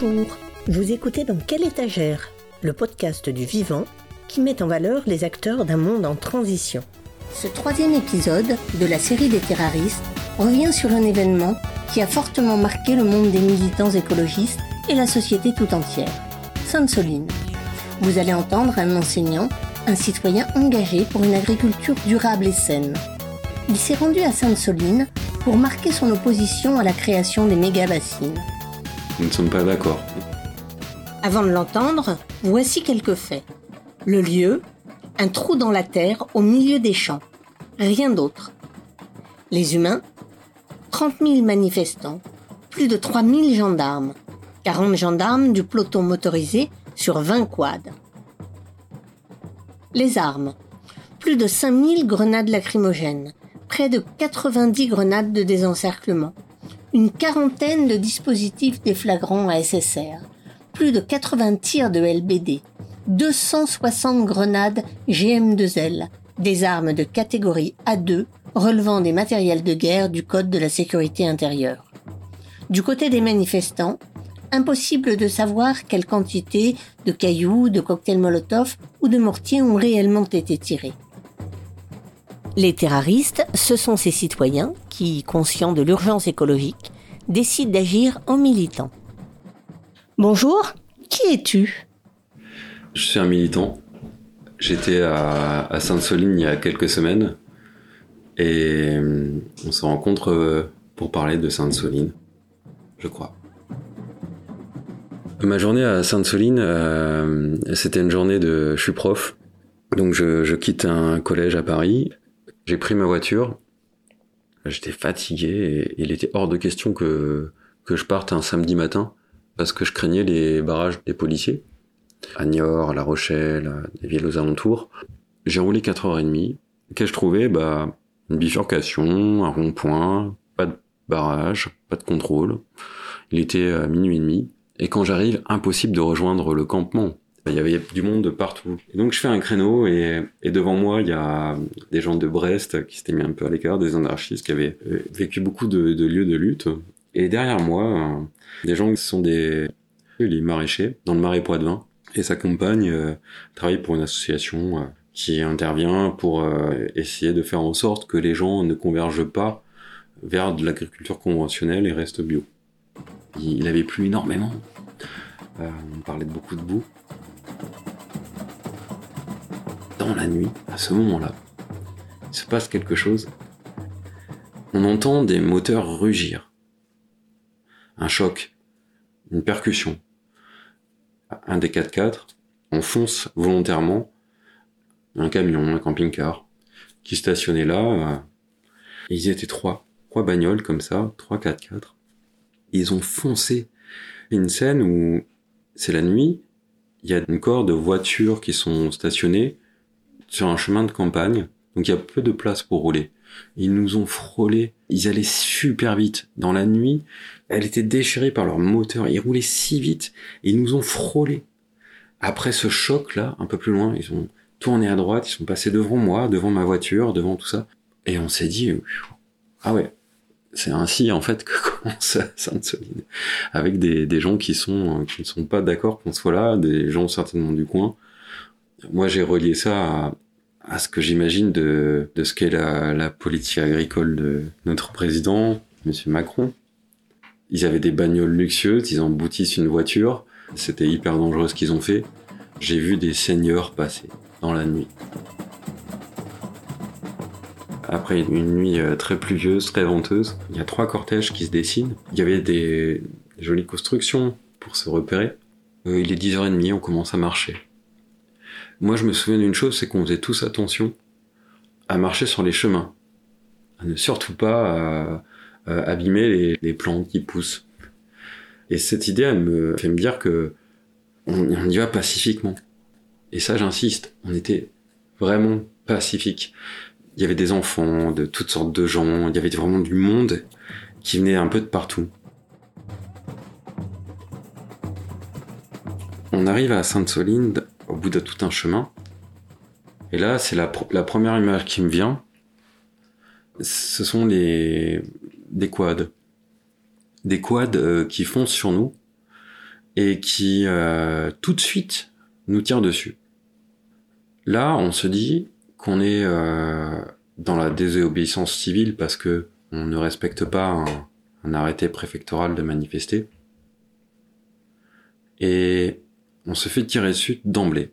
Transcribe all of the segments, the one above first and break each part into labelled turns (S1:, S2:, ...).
S1: Bonjour, vous écoutez dans quelle étagère Le podcast du vivant qui met en valeur les acteurs d'un monde en transition. Ce troisième épisode de la série des terroristes revient sur un événement qui a fortement marqué le monde des militants écologistes et la société tout entière. Sainte-Soline. Vous allez entendre un enseignant, un citoyen engagé pour une agriculture durable et saine. Il s'est rendu à Sainte-Soline pour marquer son opposition à la création des méga-bassines.
S2: Nous ne sommes pas d'accord.
S1: Avant de l'entendre, voici quelques faits. Le lieu, un trou dans la terre au milieu des champs. Rien d'autre. Les humains, 30 000 manifestants, plus de 3 000 gendarmes, 40 gendarmes du peloton motorisé sur 20 quads. Les armes, plus de 5 000 grenades lacrymogènes, près de 90 grenades de désencerclement, une quarantaine de dispositifs déflagrants à SSR, plus de 80 tirs de LBD, 260 grenades GM2L, des armes de catégorie A2 relevant des matériels de guerre du Code de la sécurité intérieure. Du côté des manifestants, impossible de savoir quelle quantité de cailloux, de cocktails Molotov ou de mortiers ont réellement été tirés. Les terroristes, ce sont ces citoyens qui, conscients de l'urgence écologique, décident d'agir en militant. Bonjour, qui es-tu?
S2: Je suis un militant. J'étais à, Sainte-Soline il y a quelques semaines et euh, on se rencontre euh, pour parler de Sainte-Soline, je crois. Ma journée à Sainte-Soline, euh, c'était une journée de... Je suis prof, donc je quitte un collège à Paris j'ai pris ma voiture. J'étais fatigué et il était hors de question que, que je parte un samedi matin parce que je craignais les barrages des policiers. À Niort, à La Rochelle, des villes aux alentours. J'ai roulé 4h30. Qu'ai-je trouvé? Bah, une bifurcation, un rond-point, pas de barrage, pas de contrôle. Il était à minuit et demi. Et quand j'arrive, impossible de rejoindre le campement. Il y avait du monde de partout. Et donc je fais un créneau et, devant moi il y a des gens de Brest qui s'étaient mis un peu à l'écart, des anarchistes qui avaient euh, vécu beaucoup de, lieux de lutte. Et derrière moi, euh, des gens qui sont des les maraîchers dans le marais Poitevin et sa compagne euh, travaille pour une association qui intervient pour essayer de faire en sorte que les gens ne convergent pas vers de l'agriculture conventionnelle et restent bio. Il avait plu énormément. on parlait de beaucoup de boue. La nuit, à ce moment-là, il se passe quelque chose. On entend des moteurs rugir. Un choc, une percussion. Un des 4x4, on fonce volontairement un camion, un camping-car, qui stationnait là. Ils étaient trois, trois bagnoles comme ça, trois 4x4. Ils ont foncé. Une scène où c'est la nuit, il y a encore de voitures qui sont stationnées sur un chemin de campagne, donc il y a peu de place pour rouler. Ils nous ont frôlé, ils allaient super vite. Dans la nuit, elle était déchirée par leur moteur, ils roulaient si vite, ils nous ont frôlé. Après ce choc-là, un peu plus loin, ils ont tourné à droite, ils sont passés devant moi, devant ma voiture, devant tout ça. Et on s'est dit, ah ouais, c'est ainsi en fait que commence Sainte-Soline, avec des, des, gens qui sont qui ne sont pas d'accord qu'on soit là, des gens certainement du coin. Moi, j'ai relié ça à, à ce que j'imagine de, de ce qu'est la, la, politique agricole de notre président, Monsieur Macron. Ils avaient des bagnoles luxueuses, ils emboutissent une voiture. C'était hyper dangereux ce qu'ils ont fait. J'ai vu des seigneurs passer dans la nuit après une nuit euh, très pluvieuse, très venteuse. Il y a trois cortèges qui se dessinent. Il y avait des jolies constructions pour se repérer. Euh, il est 10h30, on commence à marcher. Moi, je me souviens d'une chose, c'est qu'on faisait tous attention à marcher sur les chemins. À ne surtout pas euh, abîmer les, plantes qui poussent. Et cette idée, elle me fait me dire que on y va pacifiquement. Et ça, j'insiste, on était vraiment pacifique il y avait des enfants, de toutes sortes de gens, il y avait vraiment du monde qui venait un peu de partout. On arrive à Sainte-Soline au bout de tout un chemin. Et là, c'est la, première image qui me vient. Ce sont les des quads. Des quads euh, qui foncent sur nous. et qui euh, tout de suite nous tire dessus. Là, on se dit qu'on est euh, dans la désobéissance civile parce que on ne respecte pas un, un arrêté préfectoral de manifester. Et on se fait tirer dessus d'emblée.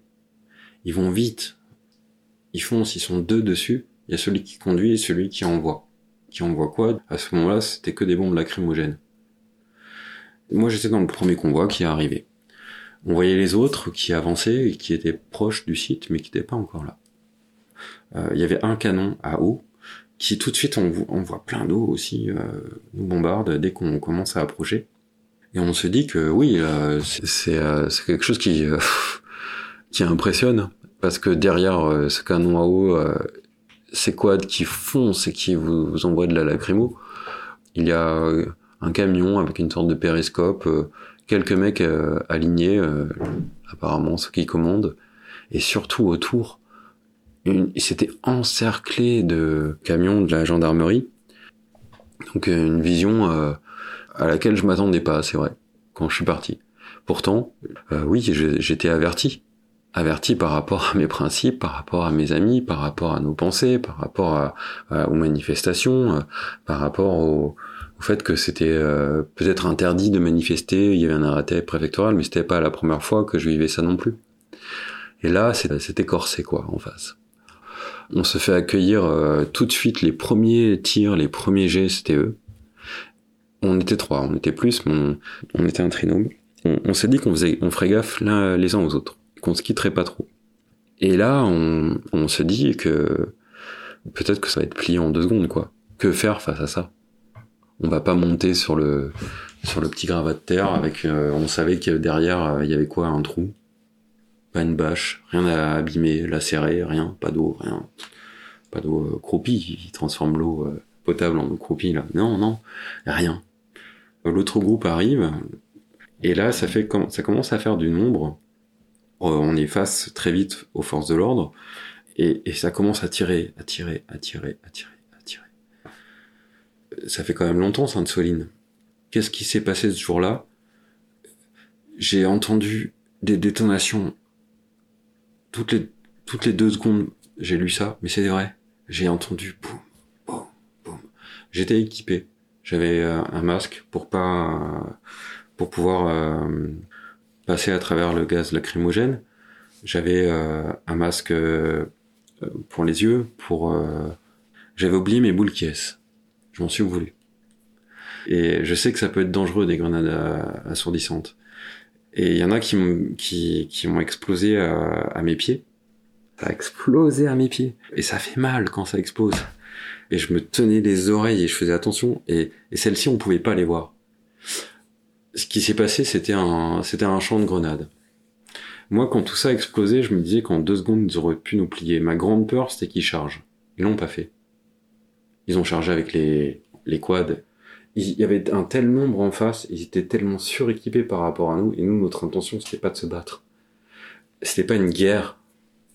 S2: Ils vont vite. Ils font, s'ils sont deux dessus, il y a celui qui conduit et celui qui envoie. Qui envoie quoi? À ce moment-là, c'était que des bombes lacrymogènes. Moi, j'étais dans le premier convoi qui est arrivé. On voyait les autres qui avançaient et qui étaient proches du site, mais qui n'étaient pas encore là. Euh, il y avait un canon à eau qui tout de suite on, voit plein d'eau aussi euh, nous bombarde dès qu'on commence à approcher. Et on se dit que oui, euh, c'est quelque chose qui qui impressionne. Parce que derrière ce canon à eau, ces quads qui foncent et qui vous, vous envoient de la lacrymo, il y a un camion avec une sorte de périscope, quelques mecs alignés, apparemment ceux qui commandent, et surtout autour c'était encerclé de camions de la gendarmerie. Donc euh, une vision euh, à laquelle je m'attendais pas, c'est vrai, quand je suis parti. Pourtant, euh, oui, j'étais averti. Averti par rapport à mes principes, par rapport à mes amis, par rapport à nos pensées, par rapport à, aux manifestations, par rapport au, au fait que c'était peut-être interdit de manifester, il y avait un arrêté préfectoral, mais c'était pas la première fois que je vivais ça non plus. Et là, c'était corsé, quoi, en face. On se fait accueillir euh, tout de suite les premiers tirs, les premiers jets, c'était eux. On était trois, on était plus, mais on, était un trinôme. On, s'est dit qu'on faisait, on ferait gaffe les uns aux autres, qu'on se quitterait pas trop. Et là, on, on se dit que peut-être que ça va être plié en deux secondes, quoi. Que faire face à ça? On va pas monter sur le sur le petit gravat de terre avec. Euh, on savait que derrière euh, il y avait quoi? Un trou? Pas une bâche, rien à abîmer, lacérer, rien, pas d'eau, rien, pas d'eau euh, croupie qui transforme l'eau euh, potable en eau croupie là. Non, non, rien. L'autre groupe arrive et là ça fait ça commence à faire du nombre. Euh, on est face très vite aux forces de l'ordre et, et ça commence à tirer, à tirer, à tirer, à tirer, à tirer. Ça fait quand même longtemps Sainte-Soline. Qu'est-ce qui s'est passé ce jour-là? J'ai entendu des détonations toutes les, toutes les deux secondes, j'ai lu ça, mais c'est vrai. J'ai entendu boum, boum, boum. J'étais équipé. J'avais euh, un masque pour pas, pour pouvoir euh, passer à travers le gaz lacrymogène. J'avais euh, un masque pour les yeux, pour. J'avais oublié mes boules qui Je m'en suis voulu. Et je sais que ça peut être dangereux des grenades assourdissantes. Et il y en a qui m'ont qui, qui explosé à, à, mes pieds. Ça a explosé à mes pieds. Et ça fait mal quand ça explose. Et je me tenais les oreilles et je faisais attention. Et, et celles-ci, on pouvait pas les voir. Ce qui s'est passé, c'était un, c'était un champ de grenades. Moi, quand tout ça a explosé, je me disais qu'en deux secondes, ils auraient pu nous plier. Ma grande peur, c'était qu'ils chargent. Ils l'ont pas fait. Ils ont chargé avec les, les quads il y avait un tel nombre en face, ils étaient tellement suréquipés par rapport à nous, et nous, notre intention, c'était pas de se battre. C'était pas une guerre,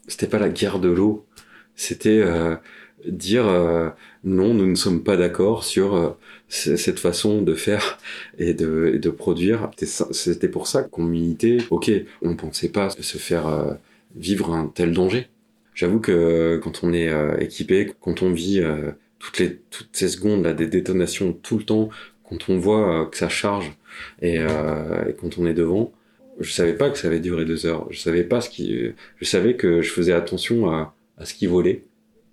S2: c'était pas la guerre de l'eau, c'était euh, dire euh, non, nous ne sommes pas d'accord sur euh, cette façon de faire et de, de produire. C'était pour ça qu'on militait. Ok, on ne pensait pas se faire vivre un tel danger. J'avoue que quand on est équipé, quand on vit toutes les toutes ces secondes là des détonations tout le temps quand on voit euh, que ça charge euh, et, quand on est devant je savais pas que ça allait durer deux heures je savais pas ce qui je savais que je faisais attention à, à ce qui volait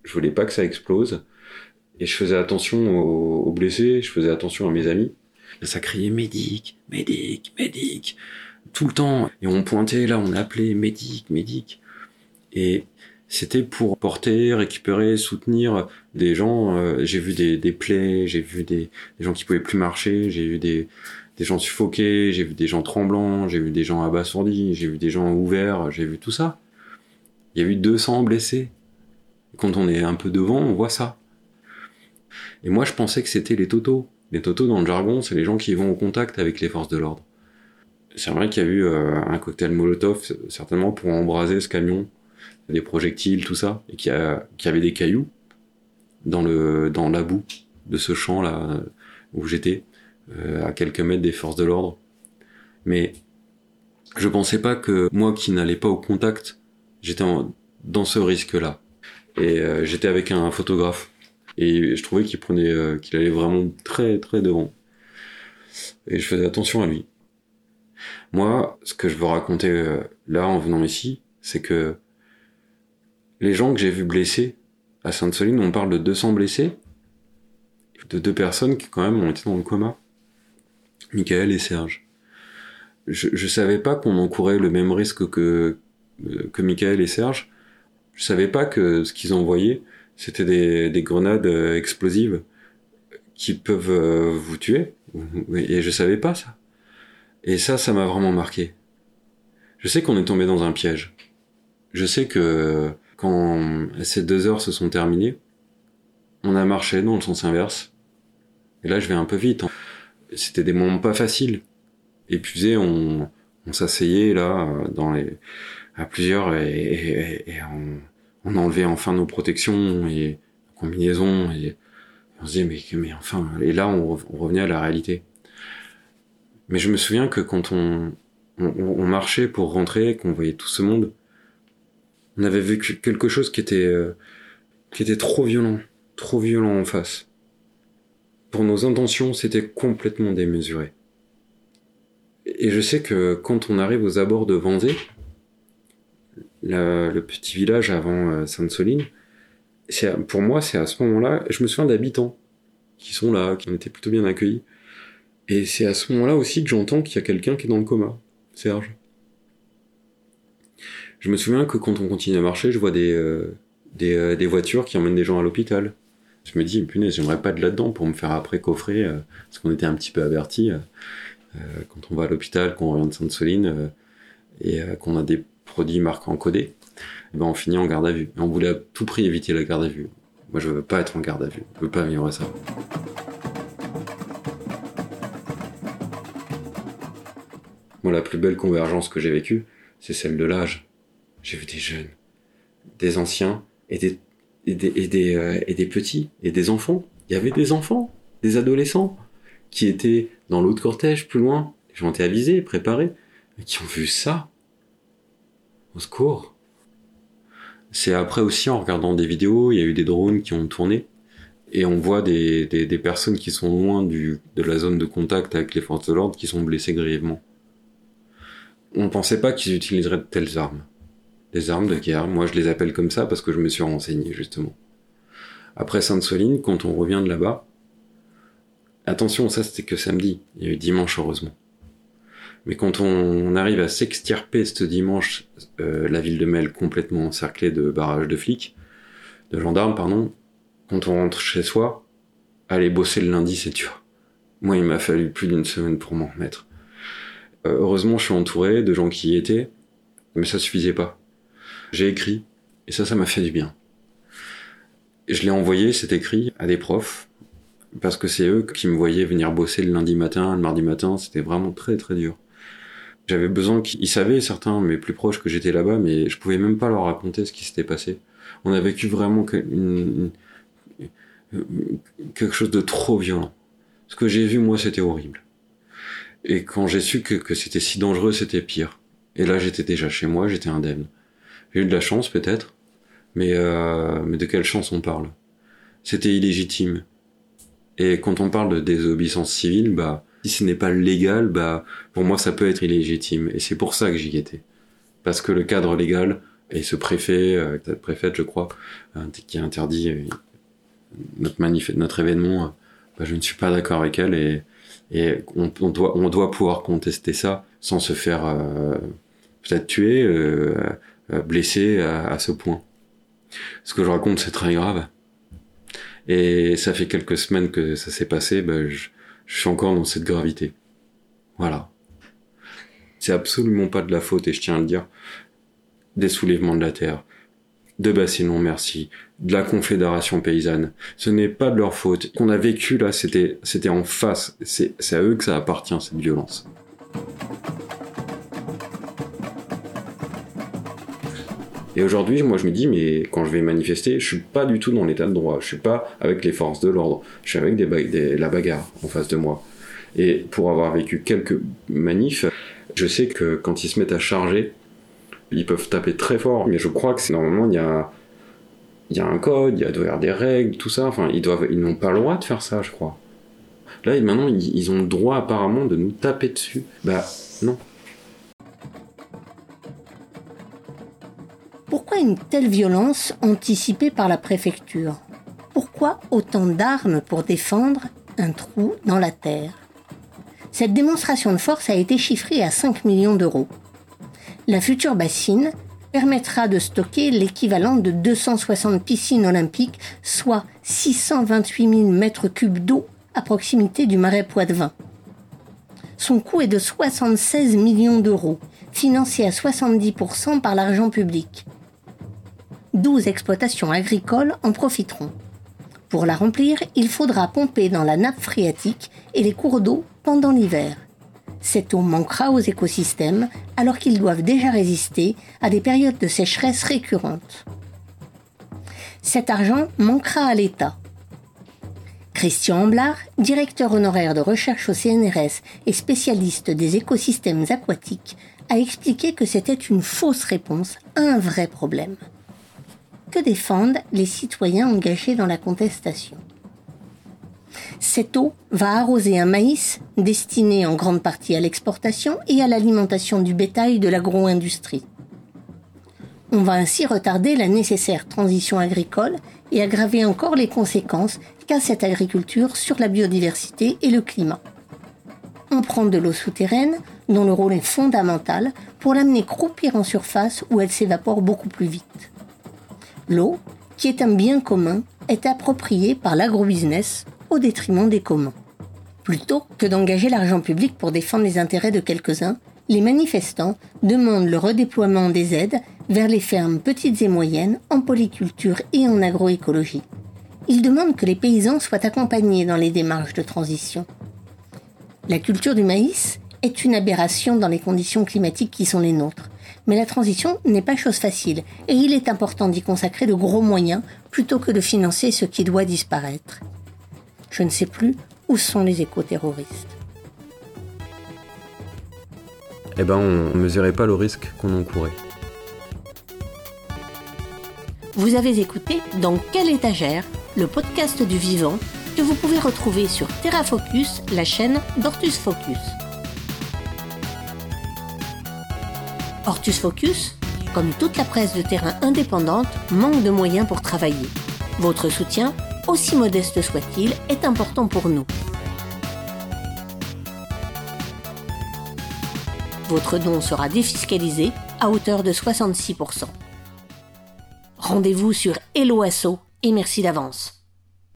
S2: je voulais pas que ça explose et je faisais attention aux, blessés je faisais attention à mes amis et ça criait médic médic médic tout le temps et on pointait là on appelait médic médic et c'était pour porter, récupérer, soutenir des gens. Euh, j'ai vu des, des plaies, j'ai vu des, des, gens qui pouvaient plus marcher, j'ai vu des, des gens suffoqués, j'ai vu des gens tremblants, j'ai vu des gens abasourdis, j'ai vu des gens ouverts, j'ai vu tout ça. Il y a eu 200 blessés. Quand on est un peu devant, on voit ça. Et moi, je pensais que c'était les totos. Les totos, dans le jargon, c'est les gens qui vont au contact avec les forces de l'ordre. C'est vrai qu'il y a eu euh, un cocktail Molotov, certainement pour embraser ce camion des projectiles, tout ça, et qui, a, qui avait des cailloux dans la boue de ce champ là où j'étais, euh, à quelques mètres des forces de l'ordre. Mais Je pensais pas que moi qui n'allais pas au contact, j'étais dans ce risque-là. Et euh, j'étais avec un photographe. Et je trouvais qu'il prenait, euh, qu'il allait vraiment très très devant. Et je faisais attention à lui. Moi, ce que je veux raconter euh, là en venant ici, c'est que les gens que j'ai vus blessés à Sainte-Soline, on parle de 200 blessés, de deux personnes qui quand même ont été dans le coma. Michael et Serge. Je, je savais pas qu'on encourait le même risque que, que Michael et Serge. Je savais pas que ce qu'ils envoyaient, c'était des, des grenades euh, explosives qui peuvent euh, vous tuer. Et je savais pas ça. Et ça, ça m'a vraiment marqué. Je sais qu'on est tombé dans un piège. Je sais que quand ces deux heures se sont terminées, on a marché dans le sens inverse. Et là, je vais un peu vite. Hein. C'était des moments pas faciles. Épuisé, on, on s'asseyait là, dans les, à plusieurs, et, et, on, on enlevait enfin nos protections et combinaisons, et on se disait, mais, mais enfin, et là, on, on revenait à la réalité. Mais je me souviens que quand on, on, marchait pour rentrer, qu'on voyait tout ce monde, on avait vécu quelque chose qui était, euh, qui était trop violent, trop violent en face. Pour nos intentions, c'était complètement démesuré. Et je sais que quand on arrive aux abords de Vendée, le petit village avant euh, Sainte-Soline, pour moi, c'est à ce moment-là, je me souviens d'habitants qui sont là, qui ont été plutôt bien accueillis. Et c'est à ce moment-là aussi que j'entends qu'il y a quelqu'un qui est dans le coma, Serge. Je me souviens que quand on continue à marcher, je vois des, euh, euh, des, voitures qui emmènent des gens à l'hôpital. Je me dis, punaise, j'aimerais pas de là-dedans pour me faire après coffrer, parce qu'on était un petit peu avertis. quand on va à l'hôpital, qu'on revient de Sainte-Soline, et qu'on a des produits marquants codés, eh ben on finit en garde à vue. On voulait à tout prix éviter la garde à vue. Moi, je veux pas être en garde à vue. Je veux pas vivre ça. Moi, la plus belle convergence que j'ai vécue, c'est celle de l'âge. J'ai vu des jeunes, des anciens et des, et des, et des, euh, et des petits et des enfants. Il y avait des enfants, des adolescents qui étaient dans l'autre cortège plus loin. Les gens étaient avisés, préparés, qui ont vu ça. Au secours. C'est après aussi en regardant des vidéos, il y a eu des drones qui ont tourné et on voit des, des, personnes qui sont loin du, de la zone de contact avec les forces de l'ordre qui sont blessées grièvement. On pensait pas qu'ils utiliseraient de telles armes des armes de guerre. Moi, je les appelle comme ça parce que je me suis renseigné, justement. Après Sainte-Soline, quand on revient de là-bas, attention, ça c'était que samedi. Il y a eu dimanche, heureusement. Mais quand on arrive à s'extirper ce dimanche, euh, la ville de Mel complètement encerclée de barrages de flics, de gendarmes, pardon, quand on rentre chez soi, aller bosser le lundi, c'est dur. Moi, il m'a fallu plus d'une semaine pour m'en remettre. Euh, heureusement, je suis entouré de gens qui y étaient, mais ça suffisait pas. J'ai écrit, et ça, ça m'a fait du bien. Et je l'ai envoyé, cet écrit, à des profs, parce que c'est eux qui me voyaient venir bosser le lundi matin, le mardi matin, c'était vraiment très très dur. J'avais besoin qu'ils savaient, certains, mes plus proches, que j'étais là-bas, mais je pouvais même pas leur raconter ce qui s'était passé. On a vécu vraiment une, quelque chose de trop violent. Ce que j'ai vu, moi, c'était horrible. Et quand j'ai su que, que c'était si dangereux, c'était pire. Et là, j'étais déjà chez moi, j'étais indemne. J'ai eu de la chance peut-être, mais, euh, mais de quelle chance on parle? C'était illégitime. Et quand on parle de désobéissance civile, bah, si ce n'est pas légal, bah, pour moi ça peut être illégitime. Et c'est pour ça que j'y étais. Parce que le cadre légal, et ce préfet, euh, cette préfète je crois, euh, qui a interdit euh, notre, manif notre événement, bah, je ne suis pas d'accord avec elle et, et on, doit, on doit pouvoir contester ça sans se faire euh, peut-être tuer, euh, euh, blessé à, ce point. Ce que je raconte, c'est très grave. Et ça fait quelques semaines que ça s'est passé, ben je, suis encore dans cette gravité. Voilà. C'est absolument pas de la faute, et je tiens à le dire, des soulèvements de la terre, de Bassinon, merci, de la Confédération paysanne. Ce n'est pas de leur faute. Qu'on a vécu là, c'était, c'était en face. C'est, c'est à eux que ça appartient, cette violence. Et aujourd'hui, moi, je me dis, mais quand je vais manifester, je suis pas du tout dans l'état de droit. Je suis pas avec les forces de l'ordre. Je suis avec la bagarre en face de moi. Et pour avoir vécu quelques manifs, Je sais que quand ils se mettent à charger, ils peuvent taper très fort, mais je crois que normalement il y a, un code, il doit y avoir des règles, tout ça. Enfin, ils n'ont pas le droit de faire ça, je crois. Là, maintenant, ils ont le droit apparemment de nous taper dessus. Bah non.
S1: Pourquoi une telle violence anticipée par la préfecture? Pourquoi autant d'armes pour défendre un trou dans la terre? Cette démonstration de force a été chiffrée à 5 millions d'euros. La future bassine permettra de stocker l'équivalent de 260 piscines olympiques, soit 628 000 mètres cubes d'eau à proximité du marais Poitevin. Son coût est de 76 millions d'euros, financé à 70% par l'argent public. 12 exploitations agricoles en profiteront. Pour la remplir, il faudra pomper dans la nappe phréatique et les cours d'eau pendant l'hiver. Cette eau manquera aux écosystèmes alors qu'ils doivent déjà résister à des périodes de sécheresse récurrentes. Cet argent manquera à l'État. Christian Amblard, directeur honoraire de recherche au CNRS et spécialiste des écosystèmes aquatiques, a expliqué que c'était une fausse réponse à un vrai problème que défendent les citoyens engagés dans la contestation. Cette eau va arroser un maïs destiné en grande partie à l'exportation et à l'alimentation du bétail de l'agro-industrie. On va ainsi retarder la nécessaire transition agricole et aggraver encore les conséquences qu'a cette agriculture sur la biodiversité et le climat. On prend de l'eau souterraine, dont le rôle est fondamental, pour l'amener croupir en surface où elle s'évapore beaucoup plus vite. L'eau, qui est un bien commun, est appropriée par l'agrobusiness au détriment des communs. Plutôt que d'engager l'argent public pour défendre les intérêts de quelques-uns, les manifestants demandent le redéploiement des aides vers les fermes petites et moyennes en polyculture et en agroécologie. Ils demandent que les paysans soient accompagnés dans les démarches de transition. La culture du maïs est une aberration dans les conditions climatiques qui sont les nôtres. Mais la transition n'est pas chose facile et il est important d'y consacrer de gros moyens plutôt que de financer ce qui doit disparaître. Je ne sais plus où sont les éco-terroristes.
S2: Eh ben, on ne mesurait pas le risque qu'on encourait.
S1: Vous avez écouté Dans quelle étagère le podcast du vivant que vous pouvez retrouver sur Terra Focus, la chaîne d'Ortus Focus. Hortus Focus, comme toute la presse de terrain indépendante, manque de moyens pour travailler. Votre soutien, aussi modeste soit-il, est important pour nous. Votre don sera défiscalisé à hauteur de 66%. Rendez-vous sur Hello Asso et merci d'avance.